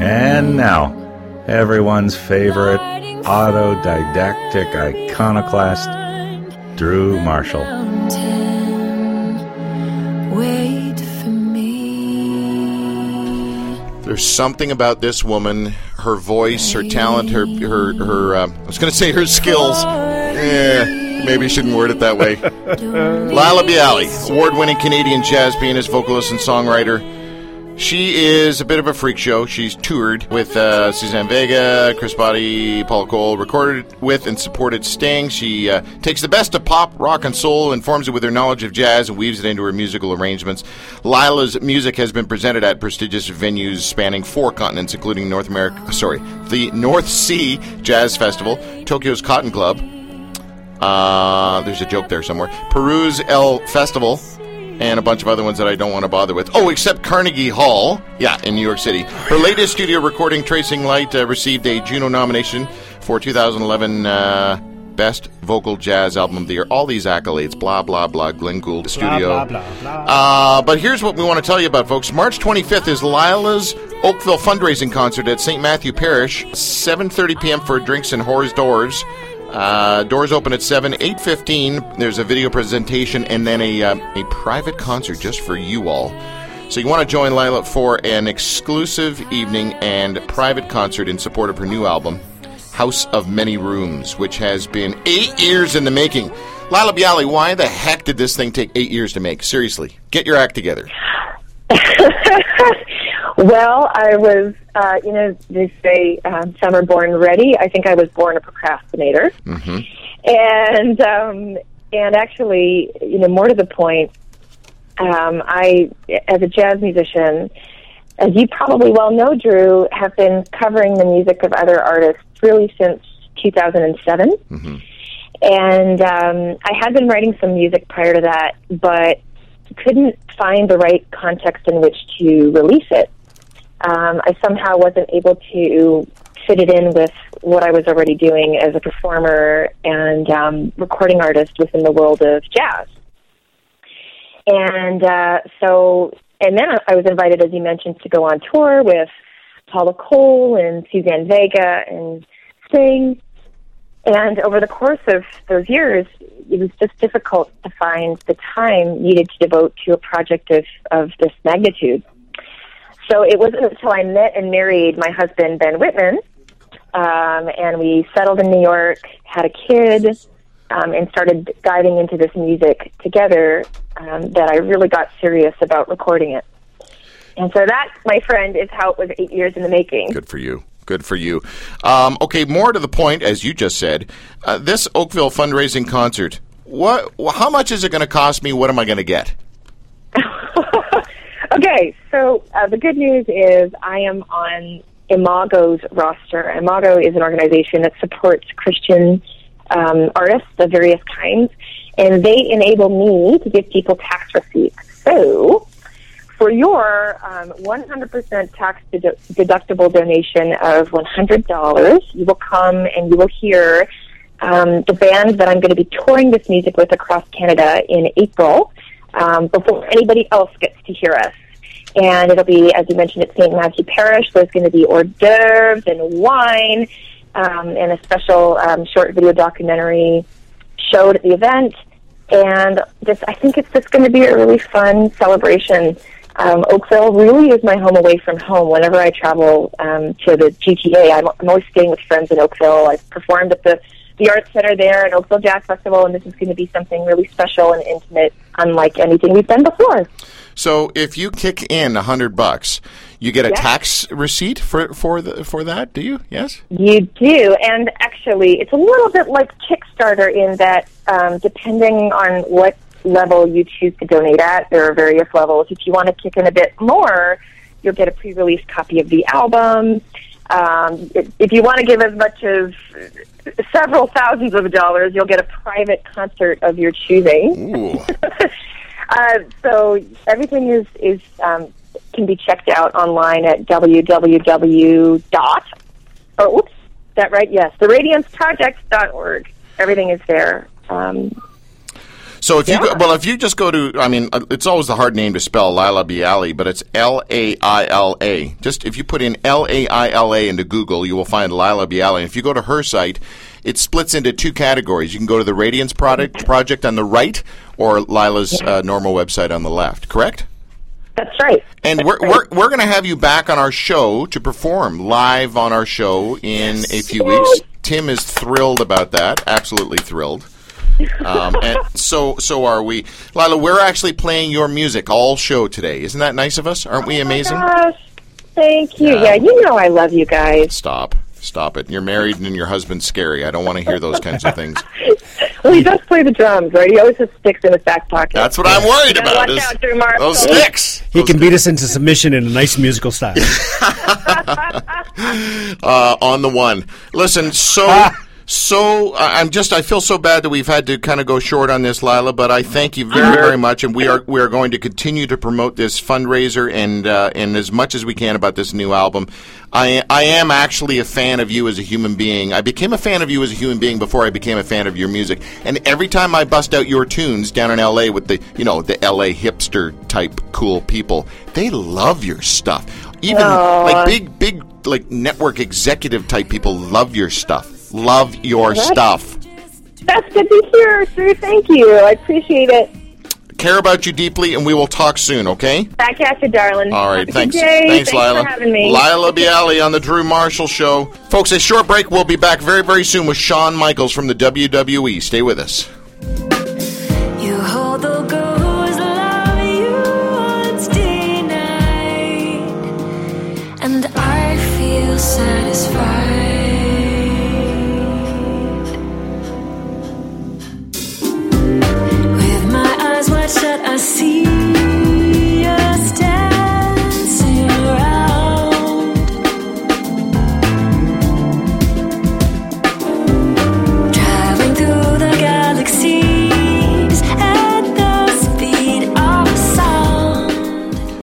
And now, everyone's favorite autodidactic iconoclast, Drew Marshall. There's something about this woman, her voice, her talent, her her her. Uh, I was going to say her skills. Eh, maybe I shouldn't word it that way. Laila Biali, award-winning Canadian jazz pianist, vocalist, and songwriter. She is a bit of a freak show. She's toured with uh, Suzanne Vega, Chris Botti, Paul Cole, recorded with and supported Sting. She uh, takes the best of pop, rock, and soul, informs it with her knowledge of jazz, and weaves it into her musical arrangements. Laila's music has been presented at prestigious venues spanning four continents, including North America. Sorry, the North Sea Jazz Festival, Tokyo's Cotton Club. Uh, there's a joke there somewhere. Peru's El Festival and a bunch of other ones that I don't want to bother with. Oh, except Carnegie Hall, yeah, in New York City. Her latest studio recording, Tracing Light, uh, received a Juno nomination for 2011 uh, Best Vocal Jazz Album of the Year. All these accolades, blah, blah, blah, Glenn Gould Studio. blah, blah, blah. Uh, but here's what we want to tell you about, folks. March 25th is Laila's Oakville fundraising concert at St. Matthew Parish. 7.30 p.m. for drinks and whores doors. Uh, doors open at 7, 8.15. There's a video presentation and then a, uh, a private concert just for you all. So you want to join Laila for an exclusive evening and private concert in support of her new album, House of Many Rooms, which has been eight years in the making. Laila Biali, why the heck did this thing take eight years to make? Seriously, get your act together. Well, I was, uh, you know, they say um, some are born ready. I think I was born a procrastinator, Mm-hmm. and um, and actually, you know, more to the point, um, I, as a jazz musician, as you probably well know, Drew, have been covering the music of other artists really since 2007. Mm-hmm. And um, I had been writing some music prior to that, but couldn't find the right context in which to release it. Um, I somehow wasn't able to fit it in with what I was already doing as a performer and um, recording artist within the world of jazz. And uh, so, and then I was invited, as you mentioned, to go on tour with Paula Cole and Suzanne Vega and Sting. And over the course of those years, it was just difficult to find the time needed to devote to a project of, of this magnitude. So it wasn't until I met and married my husband, Ben Whitman, um, and we settled in New York, had a kid, um, and started diving into this music together um, that I really got serious about recording it. And so that, my friend, is how it was eight years in the making. Good for you. Good for you. Um, okay, more to the point, as you just said, uh, this Oakville fundraising concert. What? How much is it going to cost me? What am I going to get? Okay, so uh, the good news is I am on Imago's roster. Imago is an organization that supports Christian um, artists of various kinds, and they enable me to give people tax receipts. So, for your um, 100% tax dedu- deductible donation of $100, you will come and you will hear um, the band that I'm going to be touring this music with across Canada in April um, before anybody else gets to hear us. And it'll be, as you mentioned, at St. Matthew Parish. There's going to be hors d'oeuvres and wine um, and a special um, short video documentary showed at the event. And just, I think it's just going to be a really fun celebration. Um, Oakville really is my home away from home. Whenever I travel um, to the GTA, I'm, I'm always staying with friends in Oakville. I've performed at the the Arts Center there at Oakville Jazz Festival, and this is going to be something really special and intimate, unlike anything we've done before. So, if you kick in a hundred bucks, you get a Yeah. tax receipt for for the, for that. Do you? Yes. You do, and actually, it's a little bit like Kickstarter in that, um, depending on what level you choose to donate at, there are various levels. If you want to kick in a bit more, you'll get a pre-release copy of the album. Um, if, if you want to give as much as several thousands of dollars, you'll get a private concert of your choosing. Uh, so everything is is um, can be checked out online at www dot. Oh, oops, is that right? Yes, the radianceproject.org. Everything is there. Um, So if you go, well, if you just go to, I mean, uh, it's always the hard name to spell, Laila Biali, but it's L A I L A. Just if you put in L A I L A into Google, you will find Laila Biali. And if you go to her site, it splits into two categories. You can go to the Radiance product project on the right, or Laila's uh, normal website on the left. Correct? That's right. And we're, we're, we're going to have you back on our show to perform live on our show in a few Yay. weeks. Tim is thrilled about that, absolutely thrilled. Um, and so so are we. Laila, we're actually playing your music all show today. Isn't that nice of us? Aren't we amazing? Gosh, thank you. Yeah. Yeah, you know I love you guys. Stop. Stop it. You're married and your husband's scary. I don't want to hear those kinds of things. Well, he does play the drums, right? He always has sticks in his back pocket. That's what I'm worried You gotta about. watch is out, Drew Marshall. those sticks. He can beat us into submission in a nice musical style. uh, on the one. Listen, so. so I- I'm just I feel so bad that we've had to kind of go short on this, Laila. But I thank you very very much, and we are we are going to continue to promote this fundraiser and uh, and as much as we can about this new album. I I am actually a fan of you as a human being. I became a fan of you as a human being before I became a fan of your music. And every time I bust out your tunes down in L.A. with the you know the L.A. hipster type cool people, they love your stuff. Even Aw. like big big like network executive type people love your stuff. Love your that's, stuff. That's good to hear, Drew. Thank you. I appreciate it. Care about you deeply, and we will talk soon, okay? Back at you, darling. All right, thanks. thanks. Thanks, Laila. for having me. Laila Biali on The Drew Marshall Show. Folks, a short break. We'll be back very, very soon with Shawn Michaels from the WWE. Stay with us. satisfied